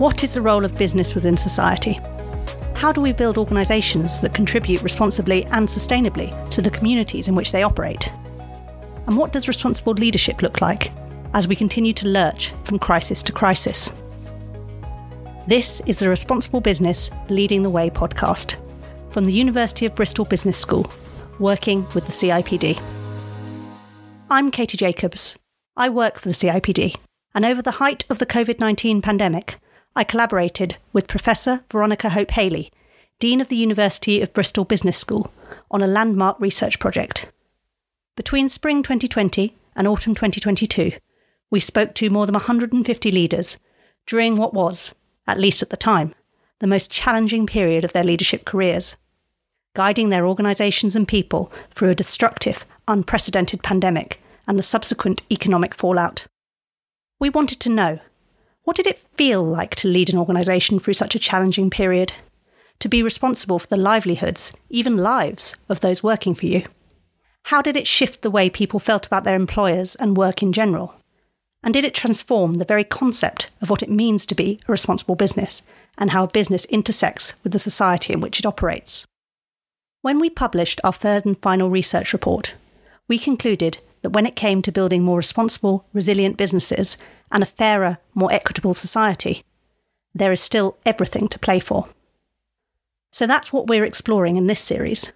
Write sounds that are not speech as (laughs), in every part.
What is the role of business within society? How do we build organisations that contribute responsibly and sustainably to the communities in which they operate? And what does responsible leadership look like as we continue to lurch from crisis to crisis? This is the Responsible Business Leading the Way podcast from the University of Bristol Business School, working with the CIPD. I'm Katie Jacobs. I work for the CIPD, and over the height of the COVID 19 pandemic, I collaborated with Professor Veronica Hope Hailey, Dean of the University of Bristol Business School, on a landmark research project. Between spring 2020 and autumn 2022, we spoke to more than 150 leaders during what was, at least at the time, the most challenging period of their leadership careers, guiding their organisations and people through a destructive, unprecedented pandemic and the subsequent economic fallout. We wanted to know what did it feel like to lead an organisation through such a challenging period? To be responsible for the livelihoods, even lives, of those working for you? How did it shift the way people felt about their employers and work in general? And did it transform the very concept of what it means to be a responsible business and how a business intersects with the society in which it operates? When we published our third and final research report, we concluded that when it came to building more responsible, resilient businesses and a fairer, more equitable society, there is still everything to play for. So that's what we're exploring in this series.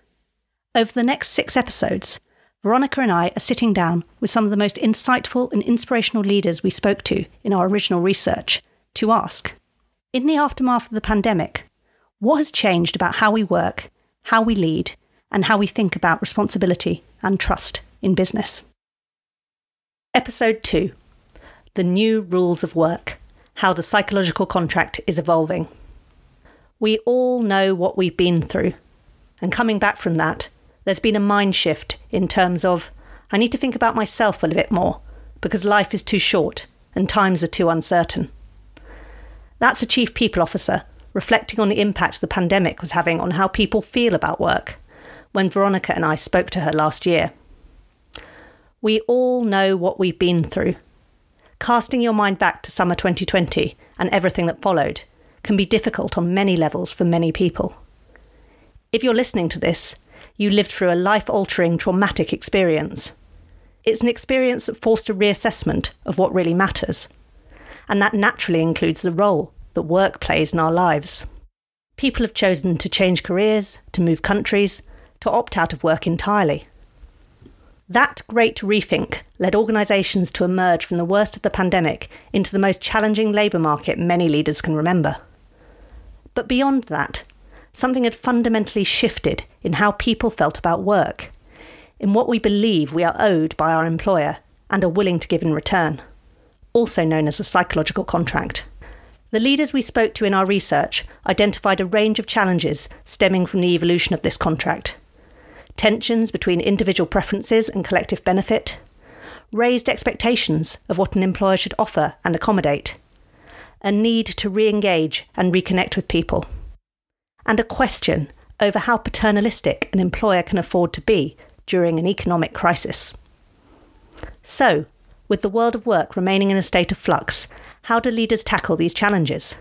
Over the next six episodes, Veronica and I are sitting down with some of the most insightful and inspirational leaders we spoke to in our original research to ask, in the aftermath of the pandemic, what has changed about how we work, how we lead, and how we think about responsibility and trust in business? Episode 2 The New Rules of Work How the Psychological Contract is Evolving. We all know what we've been through. And coming back from that, there's been a mind shift in terms of I need to think about myself a little bit more because life is too short and times are too uncertain. That's a chief people officer reflecting on the impact the pandemic was having on how people feel about work when Veronica and I spoke to her last year. We all know what we've been through. Casting your mind back to summer 2020 and everything that followed can be difficult on many levels for many people. If you're listening to this, you lived through a life altering traumatic experience. It's an experience that forced a reassessment of what really matters, and that naturally includes the role that work plays in our lives. People have chosen to change careers, to move countries, to opt out of work entirely. That great rethink led organisations to emerge from the worst of the pandemic into the most challenging labour market many leaders can remember. But beyond that, something had fundamentally shifted in how people felt about work, in what we believe we are owed by our employer and are willing to give in return, also known as a psychological contract. The leaders we spoke to in our research identified a range of challenges stemming from the evolution of this contract tensions between individual preferences and collective benefit, raised expectations of what an employer should offer and accommodate, a need to re engage and reconnect with people, and a question over how paternalistic an employer can afford to be during an economic crisis. So, with the world of work remaining in a state of flux, how do leaders tackle these challenges?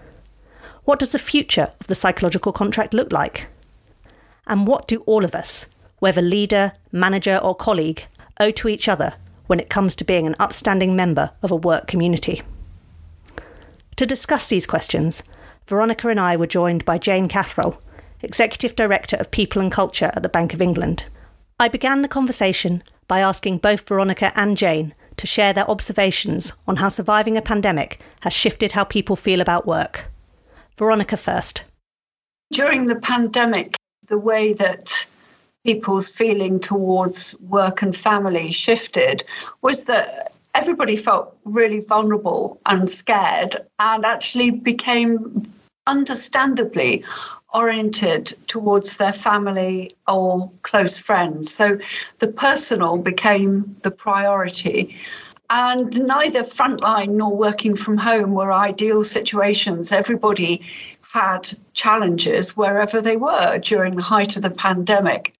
What does the future of the psychological contract look like? And what do all of us, whether leader, manager, or colleague, owe to each other when it comes to being an upstanding member of a work community. To discuss these questions, Veronica and I were joined by Jane Cathrall, Executive Director of People and Culture at the Bank of England. I began the conversation by asking both Veronica and Jane to share their observations on how surviving a pandemic has shifted how people feel about work. Veronica first. During the pandemic, the way that people's feeling towards work and family shifted was that everybody felt really vulnerable and scared and actually became understandably oriented towards their family or close friends. So the personal became the priority. And neither frontline nor working from home were ideal situations. Everybody had challenges wherever they were during the height of the pandemic.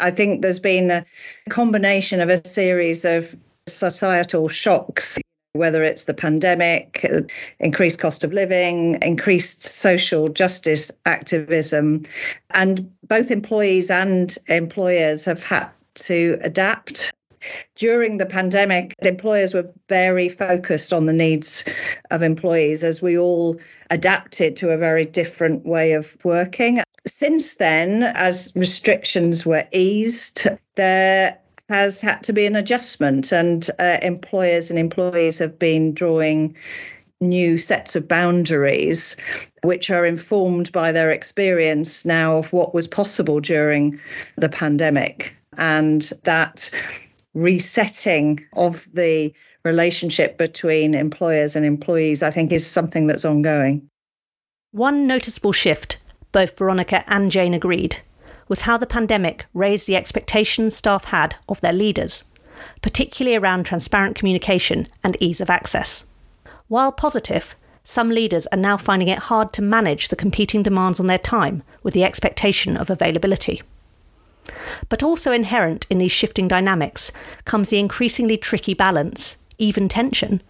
I think there's been a combination of a series of societal shocks whether it's the pandemic, increased cost of living, increased social justice activism. And both employees and employers have had to adapt. During the pandemic, employers were very focused on the needs of employees as we all adapted to a very different way of working. Since then, as restrictions were eased, there has had to be an adjustment, and uh, employers and employees have been drawing new sets of boundaries, which are informed by their experience now of what was possible during the pandemic. And that resetting of the relationship between employers and employees, I think, is something that's ongoing. One noticeable shift, both Veronica and Jane agreed, was how the pandemic raised the expectations staff had of their leaders, particularly around transparent communication and ease of access. While positive, some leaders are now finding it hard to manage the competing demands on their time with the expectation of availability. But also inherent in these shifting dynamics comes the increasingly tricky balance, even tension,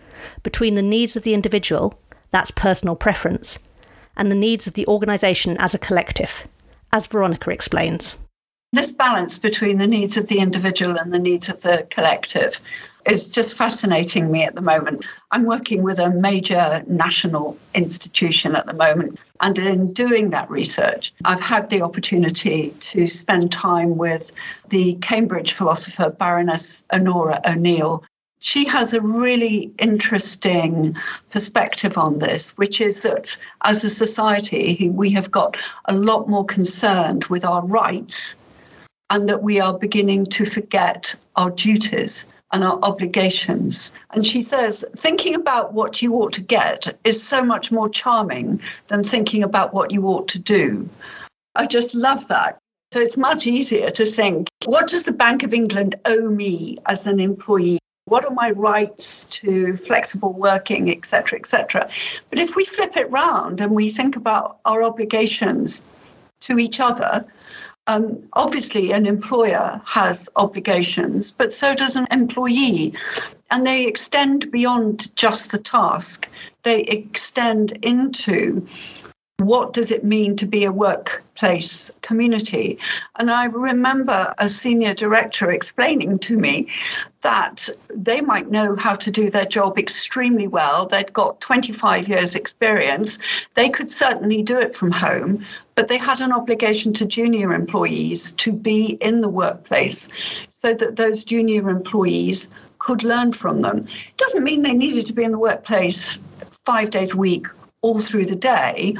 between the needs of the individual, that's personal preference, and the needs of the organisation as a collective, as Veronica explains. This balance between the needs of the individual and the needs of the collective is just fascinating me at the moment. I'm working with a major national institution at the moment, and in doing that research, I've had the opportunity to spend time with the Cambridge philosopher Baroness Onora O'Neill, she has a really interesting perspective on this, which is that as a society, we have got a lot more concerned with our rights and that we are beginning to forget our duties and our obligations. And she says, thinking about what you ought to get is so much more charming than thinking about what you ought to do. I just love that. So it's much easier to think, what does the Bank of England owe me as an employee? What are my rights to flexible working, etc., etc. But if we flip it round and we think about our obligations to each other, um, obviously an employer has obligations, but so does an employee. And they extend beyond just the task, they extend into what does it mean to be a workplace community? And I remember a senior director explaining to me that they might know how to do their job extremely well. They'd got 25 years' experience. They could certainly do it from home, but they had an obligation to junior employees to be in the workplace so that those junior employees could learn from them. It doesn't mean they needed to be in the workplace five days a week all through the day.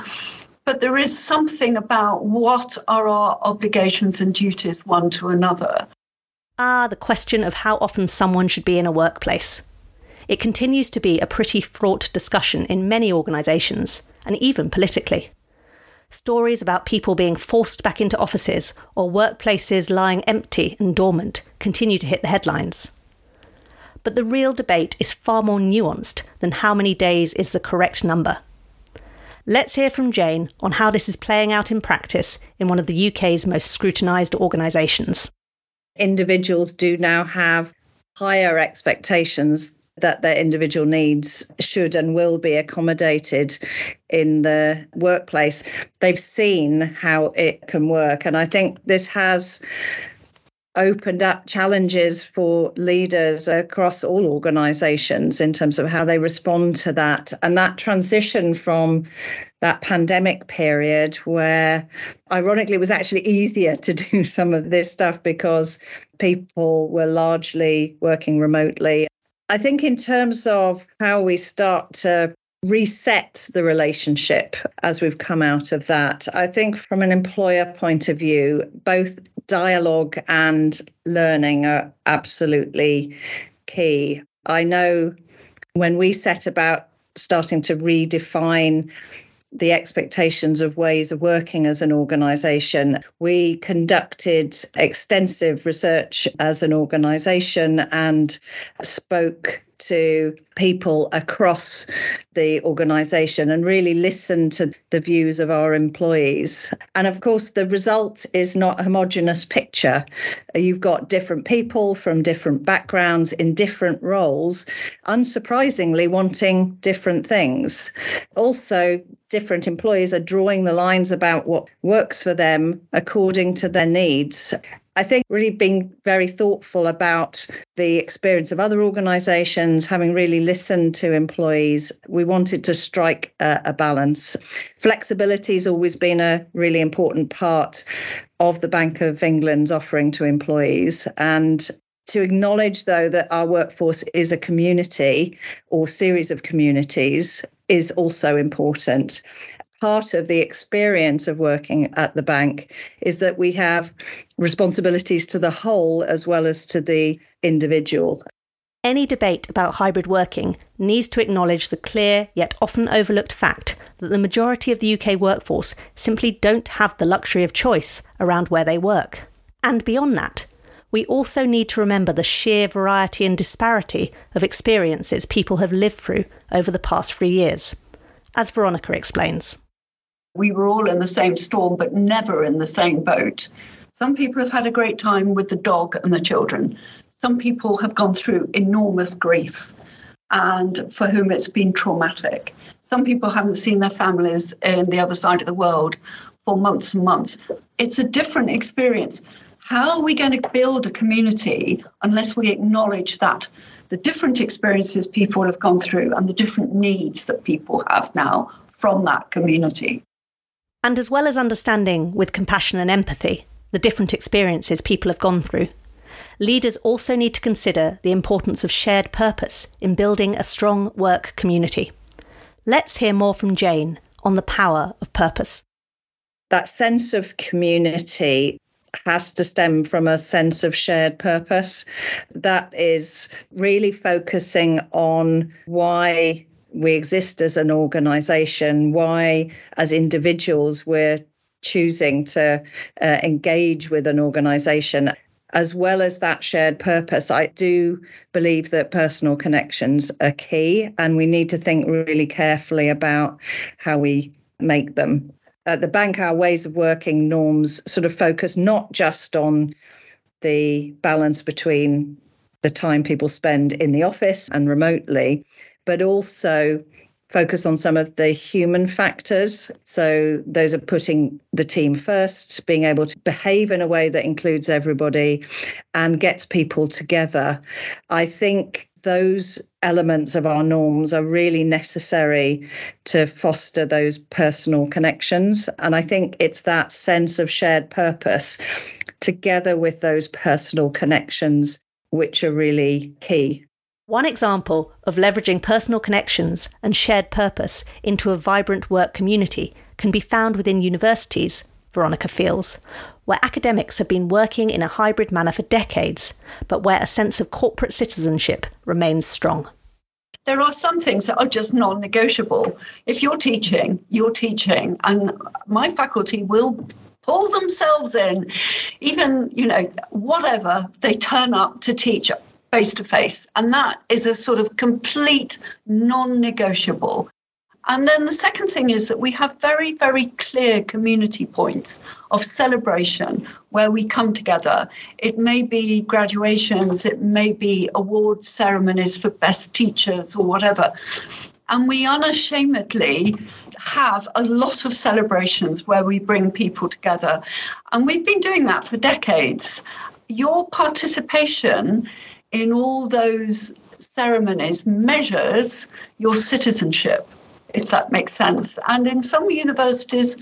But there is something about what are our obligations and duties one to another. Ah, the question of how often someone should be in a workplace. It continues to be a pretty fraught discussion in many organisations, and even politically. Stories about people being forced back into offices or workplaces lying empty and dormant continue to hit the headlines. But the real debate is far more nuanced than how many days is the correct number. Let's hear from Jane on how this is playing out in practice in one of the UK's most scrutinised organisations. Individuals do now have higher expectations that their individual needs should and will be accommodated in the workplace. They've seen how it can work. And I think this has opened up challenges for leaders across all organizations in terms of how they respond to that. And that transition from that pandemic period, where ironically it was actually easier to do (laughs) some of this stuff because people were largely working remotely. I think, in terms of how we start to reset the relationship as we've come out of that. I think from an employer point of view, both dialogue and learning are absolutely key. I know when we set about starting to redefine the expectations of ways of working as an organization. We conducted extensive research as an organization and spoke to people across the organisation and really listen to the views of our employees. And of course, the result is not a homogenous picture. You've got different people from different backgrounds in different roles, unsurprisingly, wanting different things. Also, different employees are drawing the lines about what works for them according to their needs. I think really being very thoughtful about the experience of other organisations, having really listened to employees, we wanted to strike a, a balance. Flexibility has always been a really important part of the Bank of England's offering to employees. And to acknowledge, though, that our workforce is a community or series of communities is also important part of the experience of working at the bank is that we have responsibilities to the whole as well as to the individual. Any debate about hybrid working needs to acknowledge the clear yet often overlooked fact that the majority of the UK workforce simply don't have the luxury of choice around where they work. And beyond that, we also need to remember the sheer variety and disparity of experiences people have lived through over the past three years, as Veronica explains we were all in the same storm, but never in the same boat. Some people have had a great time with the dog and the children. Some people have gone through enormous grief and for whom it's been traumatic. Some people haven't seen their families in the other side of the world for months and months. It's a different experience. How are we going to build a community unless we acknowledge that the different experiences people have gone through and the different needs that people have now from that community? And as well as understanding with compassion and empathy the different experiences people have gone through, leaders also need to consider the importance of shared purpose in building a strong work community. Let's hear more from Jane on the power of purpose. That sense of community has to stem from a sense of shared purpose. That is really focusing on why we exist as an organization, why, as individuals, we're choosing to uh, engage with an organization. As well as that shared purpose, I do believe that personal connections are key, and we need to think really carefully about how we make them. At the bank, our ways of working norms sort of focus not just on the balance between the time people spend in the office and remotely, but also focus on some of the human factors. So, those are putting the team first, being able to behave in a way that includes everybody and gets people together. I think those elements of our norms are really necessary to foster those personal connections. And I think it's that sense of shared purpose together with those personal connections which are really key. One example of leveraging personal connections and shared purpose into a vibrant work community can be found within universities, Veronica feels, where academics have been working in a hybrid manner for decades, but where a sense of corporate citizenship remains strong. There are some things that are just non negotiable. If you're teaching, you're teaching, and my faculty will pull themselves in, even, you know, whatever, they turn up to teach face to face. And that is a sort of complete non negotiable. And then the second thing is that we have very, very clear community points of celebration where we come together. It may be graduations, it may be award ceremonies for best teachers or whatever. And we unashamedly have a lot of celebrations where we bring people together. And we've been doing that for decades. Your participation in all those ceremonies measures your citizenship, if that makes sense. And in some universities,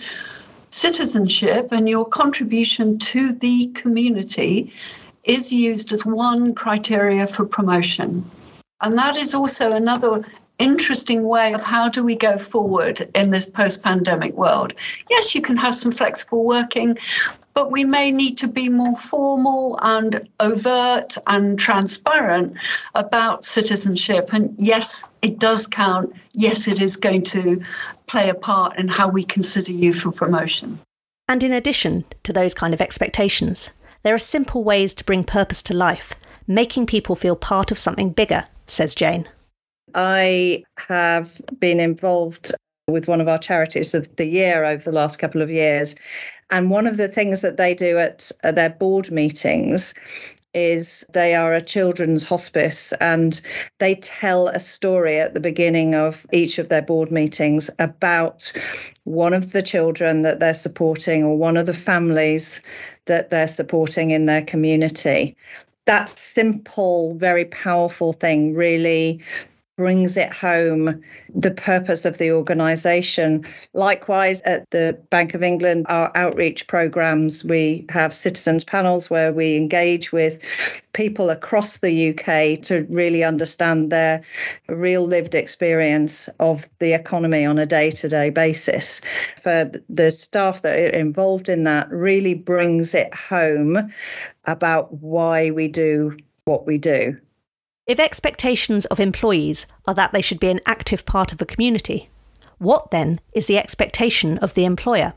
citizenship and your contribution to the community is used as one criteria for promotion. And that is also another interesting way of how do we go forward in this post pandemic world. Yes, you can have some flexible working, but we may need to be more formal and overt and transparent about citizenship. And yes, it does count. Yes, it is going to play a part in how we consider you for promotion. And in addition to those kind of expectations, there are simple ways to bring purpose to life, making people feel part of something bigger says Jane. I have been involved with one of our charities of the year over the last couple of years. And one of the things that they do at, their board meetings is they are a children's hospice and they tell a story at the beginning of each of their board meetings about one of the children that they're supporting or one of the families that they're supporting in their community. That simple, very powerful thing really brings it home the purpose of the organisation. Likewise, at the Bank of England, our outreach programmes, we have citizens panels where we engage with people across the UK to really understand their real lived experience of the economy on a day to day basis. For the staff that are involved in that, really brings it home about why we do what we do. If expectations of employees are that they should be an active part of a community, what then is the expectation of the employer?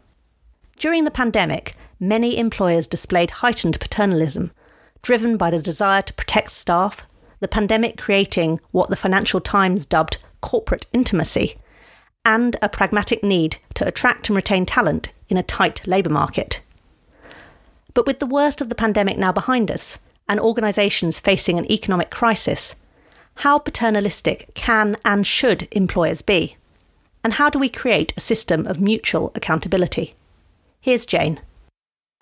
During the pandemic, many employers displayed heightened paternalism, driven by the desire to protect staff, the pandemic creating what the Financial Times dubbed corporate intimacy, and a pragmatic need to attract and retain talent in a tight labour market. But with the worst of the pandemic now behind us, and organisations facing an economic crisis, how paternalistic can and should employers be? And how do we create a system of mutual accountability? Here's Jane.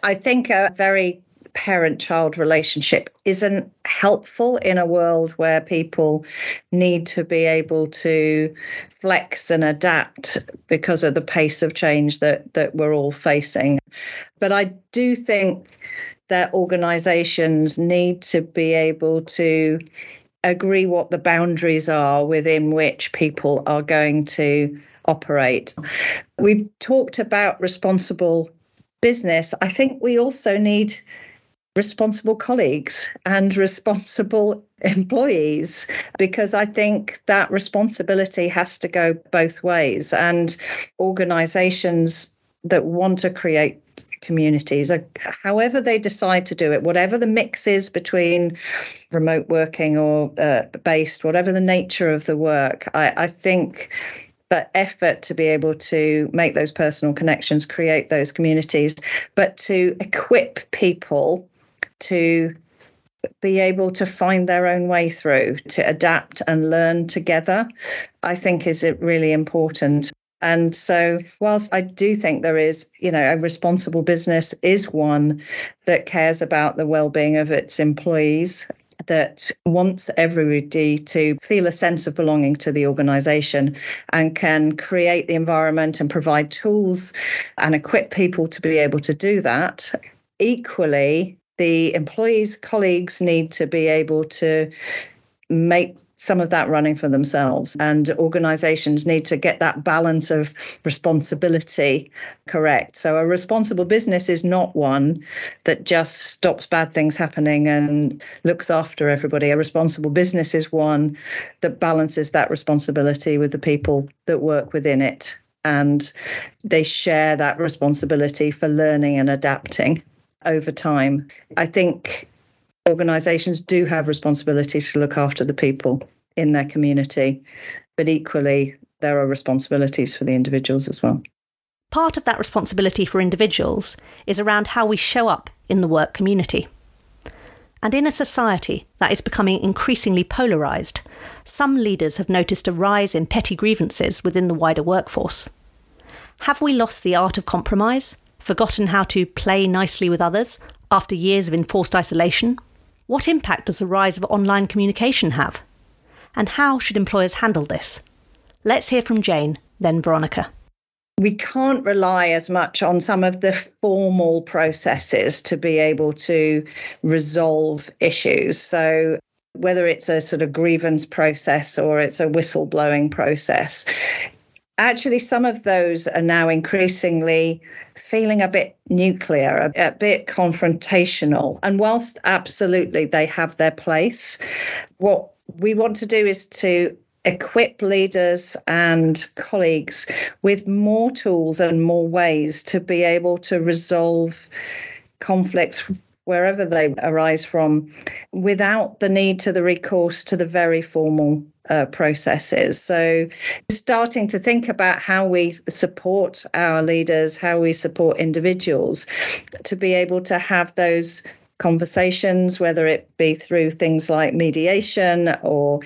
I think a very parent child relationship isn't helpful in a world where people need to be able to flex and adapt because of the pace of change that that we're all facing but i do think that organizations need to be able to agree what the boundaries are within which people are going to operate. We've talked about responsible business. I think we also need responsible colleagues and responsible (laughs) employees because I think that responsibility has to go both ways. And organizations that want to create communities, however they decide to do it, whatever the mix is between remote working or uh, based, whatever the nature of the work, I, I think that effort to be able to make those personal connections, create those communities, but to equip people to be able to find their own way through, to adapt and learn together, I think is really important. And so, whilst I do think there is, you know, a responsible business is one that cares about the well-being of its employees that wants everybody to feel a sense of belonging to the organization and can create the environment and provide tools and equip people to be able to do that. Equally, the employees, colleagues need to be able to make some of that running for themselves. And organizations need to get that balance of responsibility correct. So, a responsible business is not one that just stops bad things happening and looks after everybody. A responsible business is one that balances that responsibility with the people that work within it. And they share that responsibility for learning and adapting over time. I think organisations do have responsibility to look after the people in their community, but equally, there are responsibilities for the individuals as well. Part of that responsibility for individuals is around how we show up in the work community. And in a society that is becoming increasingly polarised, some leaders have noticed a rise in petty grievances within the wider workforce. Have we lost the art of compromise, forgotten how to play nicely with others after years of enforced isolation? What impact does the rise of online communication have? And how should employers handle this? Let's hear from Jane, then Veronica. We can't rely as much on some of the formal processes to be able to resolve issues. So, whether it's a sort of grievance process or it's a whistleblowing process, actually, some of those are now increasingly feeling a bit nuclear, a, a, bit confrontational. And whilst absolutely they have their place, what we want to do is to equip leaders and colleagues with more tools and more ways to be able to resolve conflicts wherever they arise from, without the need to the recourse to the very formal uh, processes. So, starting to think about how we support our leaders, how we support individuals to be able to have those conversations, whether it be through things like mediation or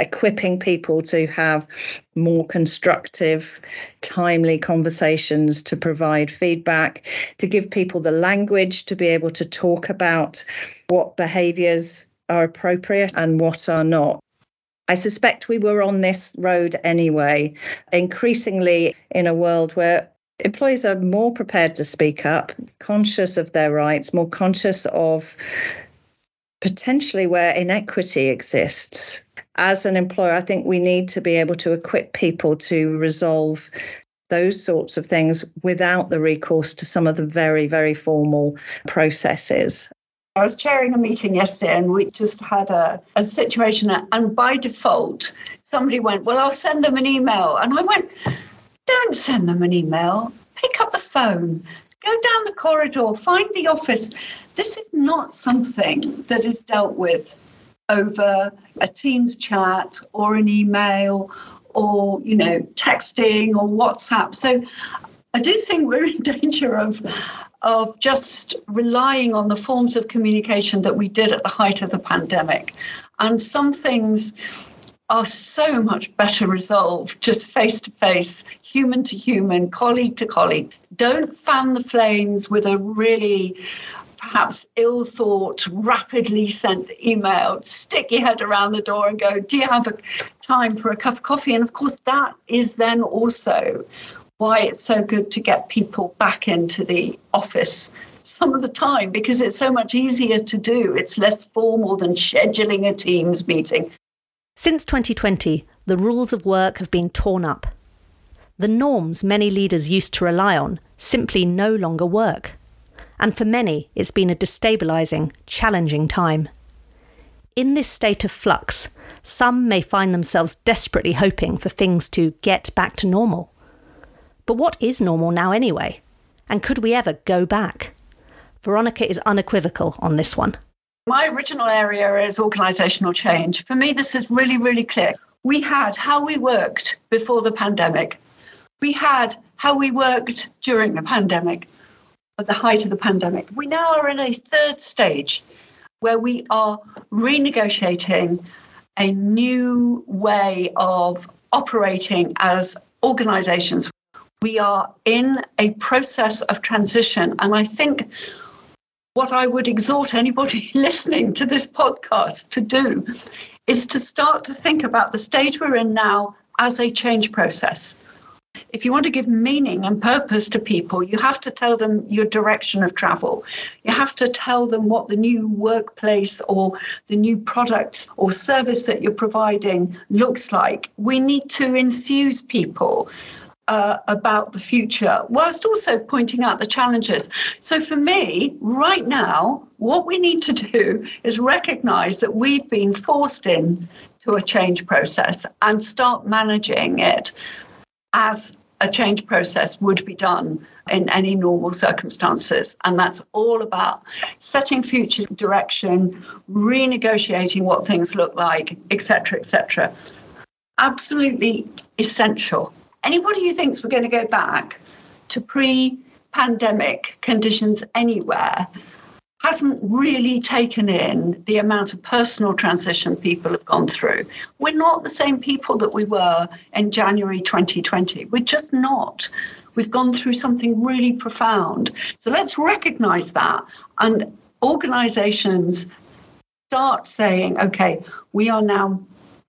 equipping people to have more constructive, timely conversations to provide feedback, to give people the language to be able to talk about what behaviours are appropriate and what are not. I suspect we were on this road anyway, increasingly in a world where employees are more prepared to speak up, conscious of their rights, more conscious of potentially where inequity exists as an employer, I think we need to be able to equip people to resolve those sorts of things without the recourse to some of the very, very formal processes. I was chairing a meeting yesterday and we just had a, a situation, and by default, somebody went, Well, I'll send them an email. And I went, Don't send them an email. Pick up the phone, go down the corridor, find the office. This is not something that is dealt with over a Teams chat or an email or, you know, texting or WhatsApp. So I do think we're (laughs) in danger of of just relying on the forms of communication that we did at the height of the pandemic. And some things are so much better resolved just face to face, human to human, colleague to colleague. Don't fan the flames with a really perhaps ill thought, rapidly sent email, stick your head around the door and go, Do you have a time for a cup of coffee? And of course, that is then also why it's so good to get people back into the office some of the time because it's so much easier to do. It's less formal than scheduling a Teams meeting. Since 2020, the rules of work have been torn up. The norms many leaders used to rely on simply no longer work and for many, it's been a destabilising, challenging time. In this state of flux, some may find themselves desperately hoping for things to get back to normal. But what is normal now anyway? And could we ever go back? Veronica is unequivocal on this one. My original area is organisational change. For me, this is really, really clear. We had how we worked before the pandemic, we had how we worked during the pandemic, at the height of the pandemic. We now are in a third stage where we are renegotiating a new way of operating as organizations. We are in a process of transition. And I think what I would exhort anybody (laughs) listening to this podcast to do is to start to think about the stage we're in now as a change process if you want to give meaning and purpose to people, you have to tell them your direction of travel. You have to tell them what the new workplace or the new product or service that you're providing looks like. We need to enthuse people. Uh, about the future, whilst also pointing out the challenges. So, for me, right now, what we need to do is recognize that we've been forced in to a change process and start managing it as a change process would be done in any normal circumstances. And that's all about setting future direction, renegotiating what things look like, etc., etc. Absolutely essential. Anybody who thinks we're going to go back to pre pandemic conditions anywhere hasn't really taken in the amount of personal transition people have gone through. We're not the same people that we were in January 2020. We're just not. We've gone through something really profound. So let's recognize that and organizations start saying, okay, we are now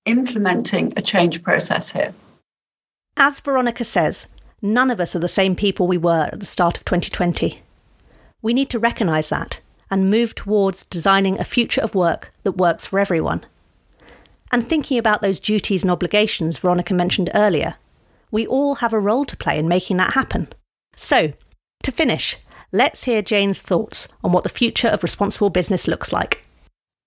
implementing a change process here. As Veronica says, none of us are the same people we were at the start of 2020. We need to recognise that and move towards designing a future of work that works for everyone. And thinking about those duties and obligations Veronica mentioned earlier, we all have a role to play in making that happen. So, to finish, let's hear Jane's thoughts on what the future of responsible business looks like.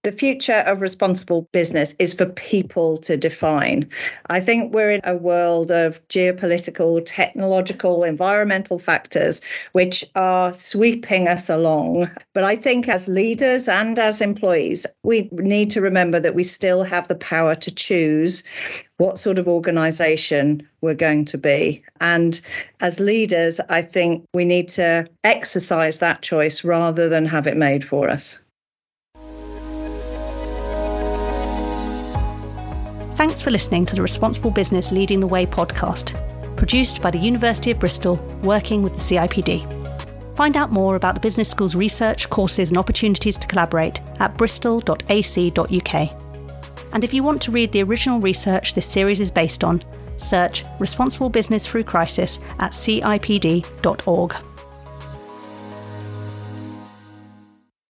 The future of responsible business is for people to define. I think we're in a world of geopolitical, technological, environmental factors which are sweeping us along. But I think as leaders and as employees, we need to remember that we still have the power to choose what sort of organization we're going to be. And as leaders, I think we need to exercise that choice rather than have it made for us. Thanks for listening to the Responsible Business Leading the Way podcast, produced by the University of Bristol, working with the CIPD. Find out more about the business school's research, courses, and opportunities to collaborate at bristol.ac.uk. And if you want to read the original research this series is based on, search Responsible Business Through Crisis at cipd.org.